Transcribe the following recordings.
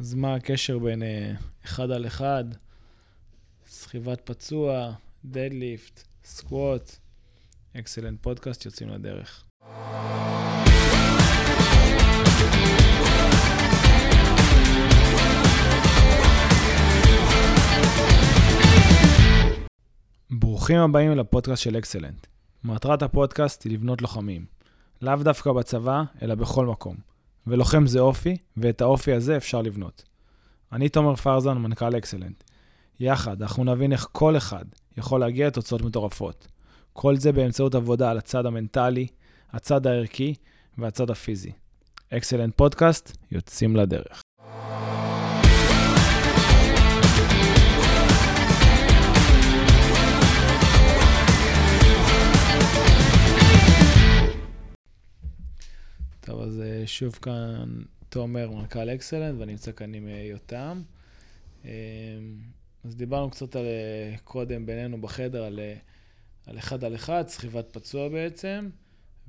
אז מה הקשר בין אה, אחד על אחד, סחיבת פצוע, deadlift, squat, אקסלנט פודקאסט, יוצאים לדרך. ברוכים הבאים לפודקאסט של אקסלנט. מטרת הפודקאסט היא לבנות לוחמים. לאו דווקא בצבא, אלא בכל מקום. ולוחם זה אופי, ואת האופי הזה אפשר לבנות. אני תומר פרזן, מנכ"ל אקסלנט. יחד, אנחנו נבין איך כל אחד יכול להגיע לתוצאות מטורפות. כל זה באמצעות עבודה על הצד המנטלי, הצד הערכי והצד הפיזי. אקסלנט פודקאסט, יוצאים לדרך. אה, שוב כאן תומר, מנכ"ל אקסלנט, ואני נמצא כאן עם אה, יותם. אה, אז דיברנו קצת על, קודם בינינו בחדר על, על אחד על אחד, סחיבת פצוע בעצם,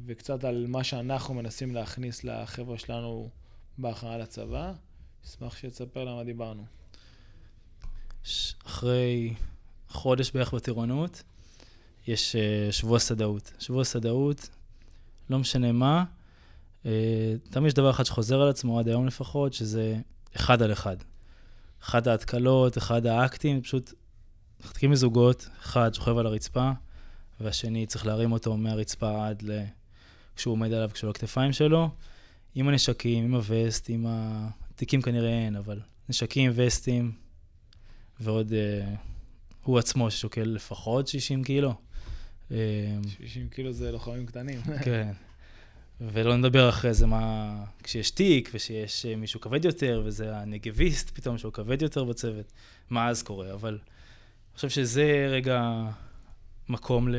וקצת על מה שאנחנו מנסים להכניס לחבר'ה שלנו בהכנה לצבא. אשמח שתספר למה דיברנו. אחרי חודש בערך בטירונות, יש שבוע סדאות. שבוע סדאות, לא משנה מה, אה, תמיד יש דבר אחד שחוזר על עצמו, עד היום לפחות, שזה אחד על אחד. אחד ההתקלות, אחד האקטים, פשוט מחתקים מזוגות, אחד שוכב על הרצפה, והשני צריך להרים אותו מהרצפה עד ל... כשהוא עומד עליו, כשהוא על הכתפיים שלו, עם הנשקים, עם הווסט, עם התיקים כנראה אין, אבל נשקים, וסטים, ועוד uh, הוא עצמו ששוקל לפחות 60 קילו. 60 אה, קילו זה לוחמים קטנים. כן. ולא נדבר אחרי זה מה... כשיש תיק ושיש אה, מישהו כבד יותר, וזה הנגביסט פתאום שהוא כבד יותר בצוות, מה אז קורה. אבל אני חושב שזה רגע מקום ל...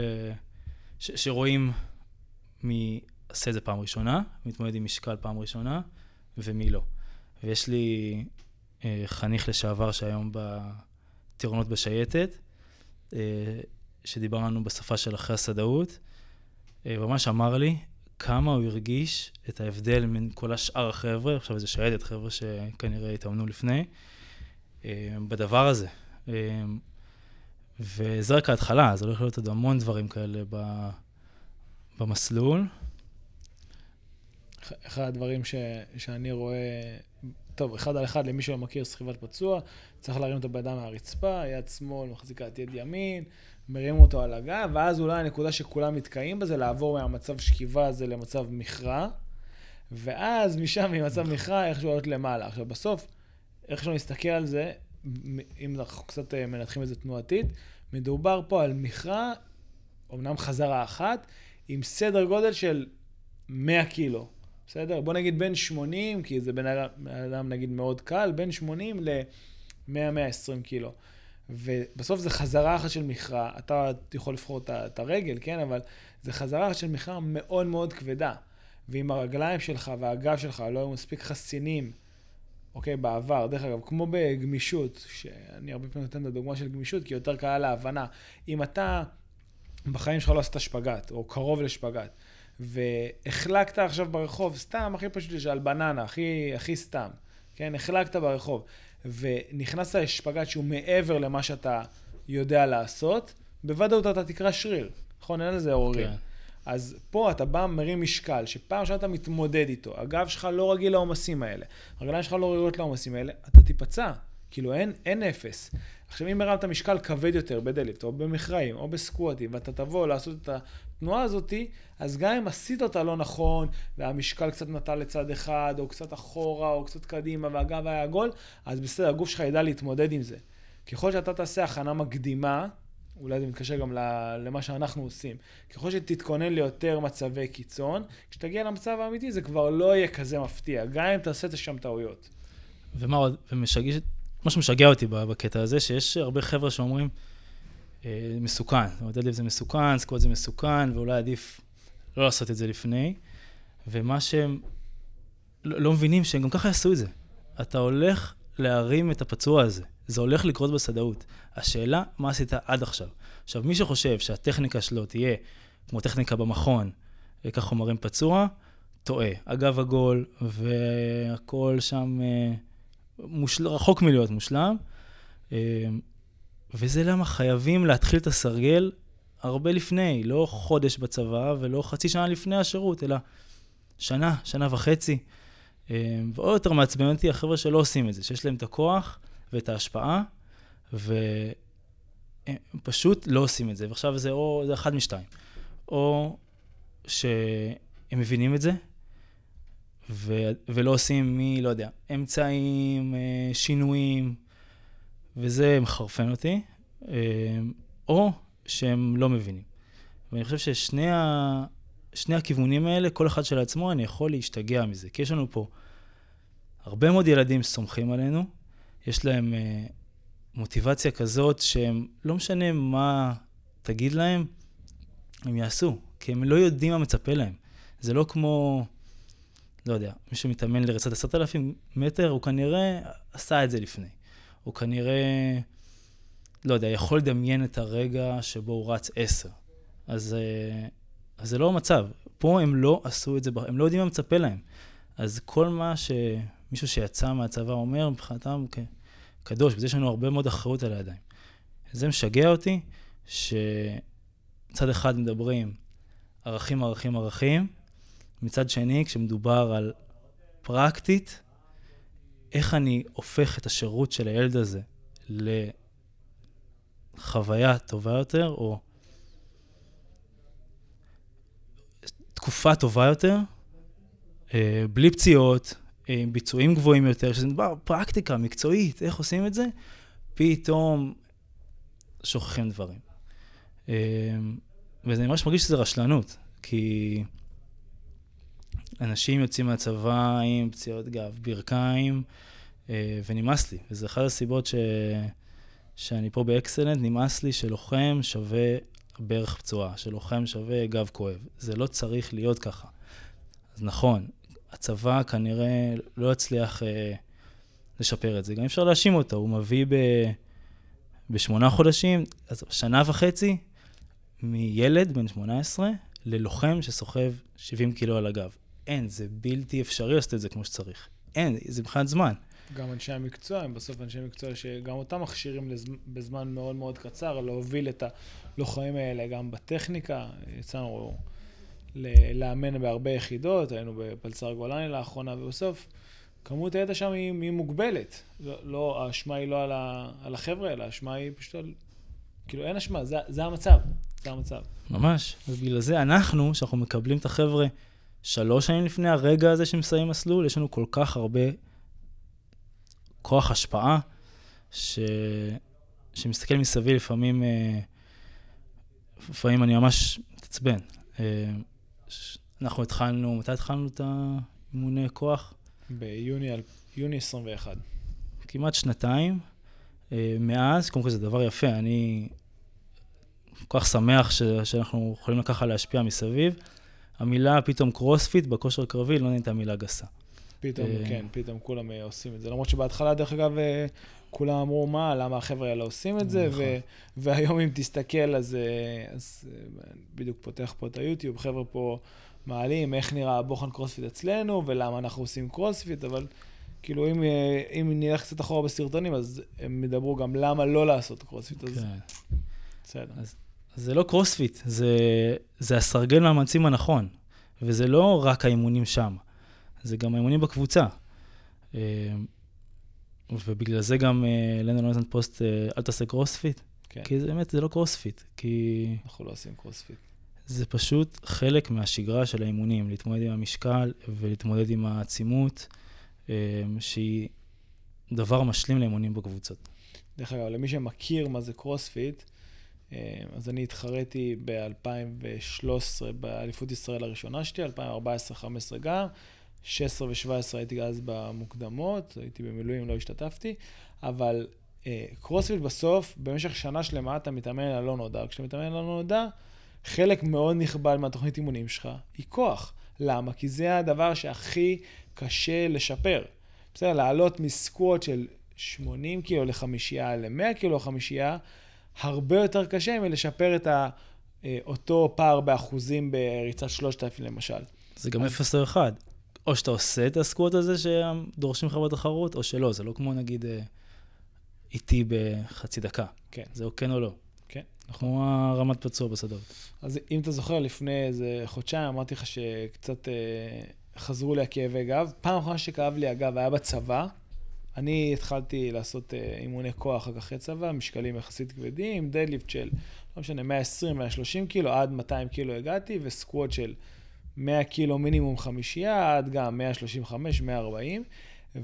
ש... שרואים מי עושה את זה פעם ראשונה, מתמודד עם משקל פעם ראשונה, ומי לא. ויש לי אה, חניך לשעבר שהיום בטירונות בשייטת, אה, שדיבר לנו בשפה של אחרי הסדאות, אה, ממש אמר לי, כמה הוא הרגיש את ההבדל בין כל השאר החבר'ה, עכשיו זה שייטת חבר'ה שכנראה התאמנו לפני, אה, בדבר הזה. אה, וזה רק ההתחלה, זה הולך להיות עוד המון דברים כאלה במסלול. אחד הדברים ש, שאני רואה, טוב, אחד על אחד, למי שלא מכיר סחיבת פצוע, צריך להרים את הבן אדם מהרצפה, יד שמאל מחזיקה את יד ימין, מרים אותו על הגב, ואז אולי הנקודה שכולם מתקעים בה זה לעבור מהמצב שכיבה הזה למצב מכרע, ואז משם ממצב מכרע איכשהו לעלות למעלה. עכשיו בסוף, איך שאני מסתכל על זה, אם אנחנו קצת אה, מנתחים את זה תנועתית, מדובר פה על מכרע, אמנם חזרה אחת, עם סדר גודל של 100 קילו. בסדר? בוא נגיד בין 80, כי זה בן אדם נגיד מאוד קל, בין 80 ל-100-120 קילו. ובסוף זה חזרה אחת של מכרע, אתה יכול לבחור את הרגל, כן? אבל זה חזרה אחת של מכרע מאוד מאוד כבדה. ואם הרגליים שלך והגב שלך לא היו מספיק חסינים, אוקיי, בעבר, דרך אגב, כמו בגמישות, שאני הרבה פעמים נותן את הדוגמה של גמישות, כי יותר קלה להבנה. אם אתה בחיים שלך לא עשית שפגאט, או קרוב לשפגאט, והחלקת עכשיו ברחוב, סתם, הכי פשוט יש על בננה, הכי, הכי סתם, כן? החלקת ברחוב, ונכנסת לשפגאט שהוא מעבר למה שאתה יודע לעשות, בוודאות אתה תקרא שריר, נכון? אין לזה עוררים. כן. אז פה אתה בא, מרים משקל, שפעם שאתה מתמודד איתו, הגב שלך לא רגיל לעומסים האלה, הרגליים שלך לא רגילות לעומסים האלה, אתה תיפצע. כאילו אין, אין אפס. עכשיו, אם הרמת משקל כבד יותר בדלפט, או במכרעים, או בסקווטים, ואתה תבוא לעשות את התנועה הזאתי, אז גם אם עשית אותה לא נכון, והמשקל קצת נטה לצד אחד, או קצת אחורה, או קצת קדימה, והגב היה עגול, אז בסדר, הגוף שלך ידע להתמודד עם זה. ככל שאתה תעשה הכנה מקדימה, אולי זה מתקשר גם למה שאנחנו עושים. ככל שתתכונן ליותר מצבי קיצון, כשתגיע למצב האמיתי זה כבר לא יהיה כזה מפתיע, גם אם תעשה השם טעויות. ומה עוד, ומשגע, מה שמשגע אותי בקטע הזה, שיש הרבה חבר'ה שאומרים, אה, מסוכן. זאת אומרת, דדליפט זה מסוכן, סקוואט זה מסוכן, ואולי עדיף לא לעשות את זה לפני. ומה שהם לא, לא מבינים, שהם גם ככה יעשו את זה. אתה הולך להרים את הפצוע הזה. זה הולך לקרות בסדאות. השאלה, מה עשית עד עכשיו? עכשיו, מי שחושב שהטכניקה שלו תהיה כמו טכניקה במכון, וכך הוא מרים פצוע, טועה. הגב עגול, והכל שם... מושל... רחוק מלהיות מושלם. אה, וזה למה חייבים להתחיל את הסרגל הרבה לפני, לא חודש בצבא ולא חצי שנה לפני השירות, אלא שנה, שנה וחצי. אה, ועוד יותר מעצבן אותי החבר'ה שלא עושים את זה, שיש להם את הכוח ואת ההשפעה, והם פשוט לא עושים את זה. ועכשיו זה או, זה אחד משתיים. או שהם מבינים את זה, ו- ולא עושים מי, לא יודע, אמצעים, אה, שינויים, וזה מחרפן אותי, אה, או שהם לא מבינים. ואני חושב ששני ה... שני הכיוונים האלה, כל אחד של עצמו, אני יכול להשתגע מזה. כי יש לנו פה הרבה מאוד ילדים שסומכים עלינו, יש להם אה, מוטיבציה כזאת שהם, לא משנה מה תגיד להם, הם יעשו, כי הם לא יודעים מה מצפה להם. זה לא כמו, לא יודע, מי שמתאמן לריצת עשרת אלפים מטר, הוא כנראה עשה את זה לפני. הוא כנראה, לא יודע, יכול לדמיין את הרגע שבו הוא רץ עשר. אז, אה, אז זה לא המצב. פה הם לא עשו את זה, הם לא יודעים מה מצפה להם. אז כל מה שמישהו שיצא מהצבא אומר, מבחינתם כן, קדוש, בזה יש לנו הרבה מאוד אחריות על הידיים. זה משגע אותי, שמצד אחד מדברים ערכים, ערכים, ערכים, מצד שני, כשמדובר על פרקטית, איך אני הופך את השירות של הילד הזה לחוויה טובה יותר, או תקופה טובה יותר, אה, בלי פציעות, עם ביצועים גבוהים יותר, שזה דבר פרקטיקה מקצועית, איך עושים את זה, פתאום שוכחים דברים. אה, וזה ממש מרגיש שזה רשלנות, כי אנשים יוצאים מהצבא עם פציעות גב, ברכיים, אה, ונמאס לי. וזו אחת הסיבות ש... שאני פה באקסלנט, נמאס לי שלוחם שווה ברך פצועה, שלוחם שווה גב כואב. זה לא צריך להיות ככה. אז נכון, הצבא כנראה לא יצליח אה, לשפר את זה. גם אפשר להאשים אותו, הוא מביא ב... בשמונה חודשים, אז שנה וחצי, מילד בן 18 ללוחם שסוחב 70 קילו על הגב. אין, זה בלתי אפשרי לעשות את זה כמו שצריך. אין, זה מבחינת זמן. גם אנשי המקצוע, הם בסוף אנשי מקצוע שגם אותם מכשירים בזמן מאוד מאוד קצר להוביל את הלוחמים האלה גם בטכניקה. יצאנו לאמן בהרבה יחידות, היינו בפלצר גולני לאחרונה, ובסוף כמות הידע שם היא, היא מוגבלת. לא, לא, האשמה היא לא על, ה, על החבר'ה, אלא האשמה היא פשוט על... כאילו, אין אשמה, זה, זה המצב. זה המצב. ממש. ובגלל זה אנחנו, שאנחנו מקבלים את החבר'ה שלוש שנים לפני הרגע הזה שמסיים מסלול, יש לנו כל כך הרבה כוח השפעה, ש... שמסתכל מסביב לפעמים, אה, לפעמים אני ממש מתעצבן. אה, אנחנו התחלנו, מתי התחלנו את האימוני כוח? ביוני 21. כמעט שנתיים. אה, מאז, קודם כל זה דבר יפה, אני כל כך שמח ש, שאנחנו יכולים ככה להשפיע מסביב. המילה פתאום קרוספיט בכושר קרבי לא נהייתה מילה גסה. פתאום, אה, כן, פתאום כולם אה, עושים את זה. למרות שבהתחלה, דרך אגב, אה, כולם אמרו, מה, למה החבר'ה האלה עושים את זה? נכון. והיום אם תסתכל, אז, אז בדיוק פותח פה את היוטיוב, חבר'ה פה מעלים איך נראה הבוחן קרוספיט אצלנו, ולמה אנחנו עושים קרוספיט, אבל כאילו, אם, אם נלך קצת אחורה בסרטונים, אז הם ידברו גם למה לא לעשות קרוספיט. אז כן. בסדר. אז זה לא קרוספיט, זה, זה הסרגל מאמצים הנכון, וזה לא רק האימונים שם, זה גם האימונים בקבוצה. אה, ובגלל זה גם אה, לנו לא נתן פוסט, אה, אל תעשה קרוספיט, כן. כי זה באמת, זה לא קרוספיט, כי... אנחנו לא עושים קרוספיט. זה פשוט חלק מהשגרה של האימונים, להתמודד עם המשקל ולהתמודד עם העצימות, שהיא דבר משלים לאימונים בקבוצות. דרך אגב, למי שמכיר מה זה קרוספיט, אז אני התחרתי ב-2013 באליפות ישראל הראשונה שלי, 2014-2015 גם, 16 ו-17 הייתי אז במוקדמות, הייתי במילואים, לא השתתפתי, אבל אה, קרוספיט בסוף, במשך שנה שלמה אתה מתאמן על לא נודע. כשאתה מתאמן על לא נודע, חלק מאוד נכבד מהתוכנית אימונים שלך היא כוח. למה? כי זה הדבר שהכי קשה לשפר. בסדר, לעלות מסקווט של 80 קילו לחמישייה ל-100 קילו לחמישייה, הרבה יותר קשה מלשפר את ה, אה, אותו פער באחוזים בריצת 3,000 למשל. זה גם 0 או 1. או שאתה עושה את הסקווט הזה שדורשים לך בתחרות, או שלא, זה לא כמו נגיד אה, איטי בחצי דקה. כן. זה או כן או לא. כן, נכון. כמו הרמת פצוע בשדות. אז אם אתה זוכר, לפני איזה חודשיים אמרתי לך שקצת אה, חזרו לי הכאבי גב. פעם אחרונה שכאב לי הגב היה בצבא. אני התחלתי לעשות אה, אימוני כוח רק אחרי צבא, משקלים יחסית כבדים, דדליפט של, לא משנה, 120, 130 קילו, עד 200 קילו הגעתי, וסקווט של 100 קילו מינימום חמישייה, עד גם 135, 140,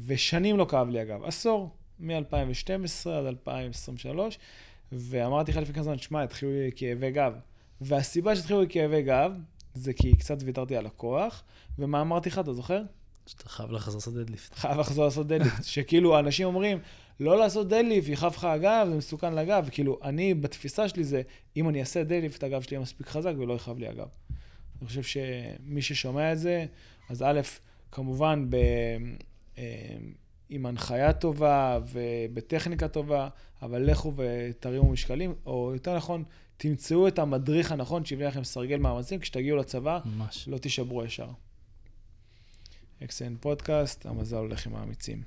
ושנים לא כאב לי הגב, עשור, מ-2012 עד 2023, ואמרתי לך לפני כמה זמן, שמע, התחילו לי כאבי גב. והסיבה שהתחילו לי כאבי גב, זה כי קצת ויתרתי על הכוח, ומה אמרתי לך, אתה זוכר? שאתה חייב לחזור לעשות deadlift. חייב לחזור לעשות deadlift. שכאילו, אנשים אומרים, לא לעשות deadlift, יכאב לך הגב, זה מסוכן לגב. וכאילו, אני, בתפיסה שלי זה, אם אני אעשה deadlift, הגב שלי יהיה מספיק חזק ולא יכאב לי הגב. אני חושב שמי ששומע את זה, אז א', כמובן, ב... אה, עם הנחיה טובה ובטכניקה טובה, אבל לכו ותרימו משקלים, או יותר נכון, תמצאו את המדריך הנכון שיבנה לכם סרגל מאמצים, כשתגיעו לצבא, ממש. לא תישברו ישר. XN פודקאסט, המזל הולך עם האמיצים.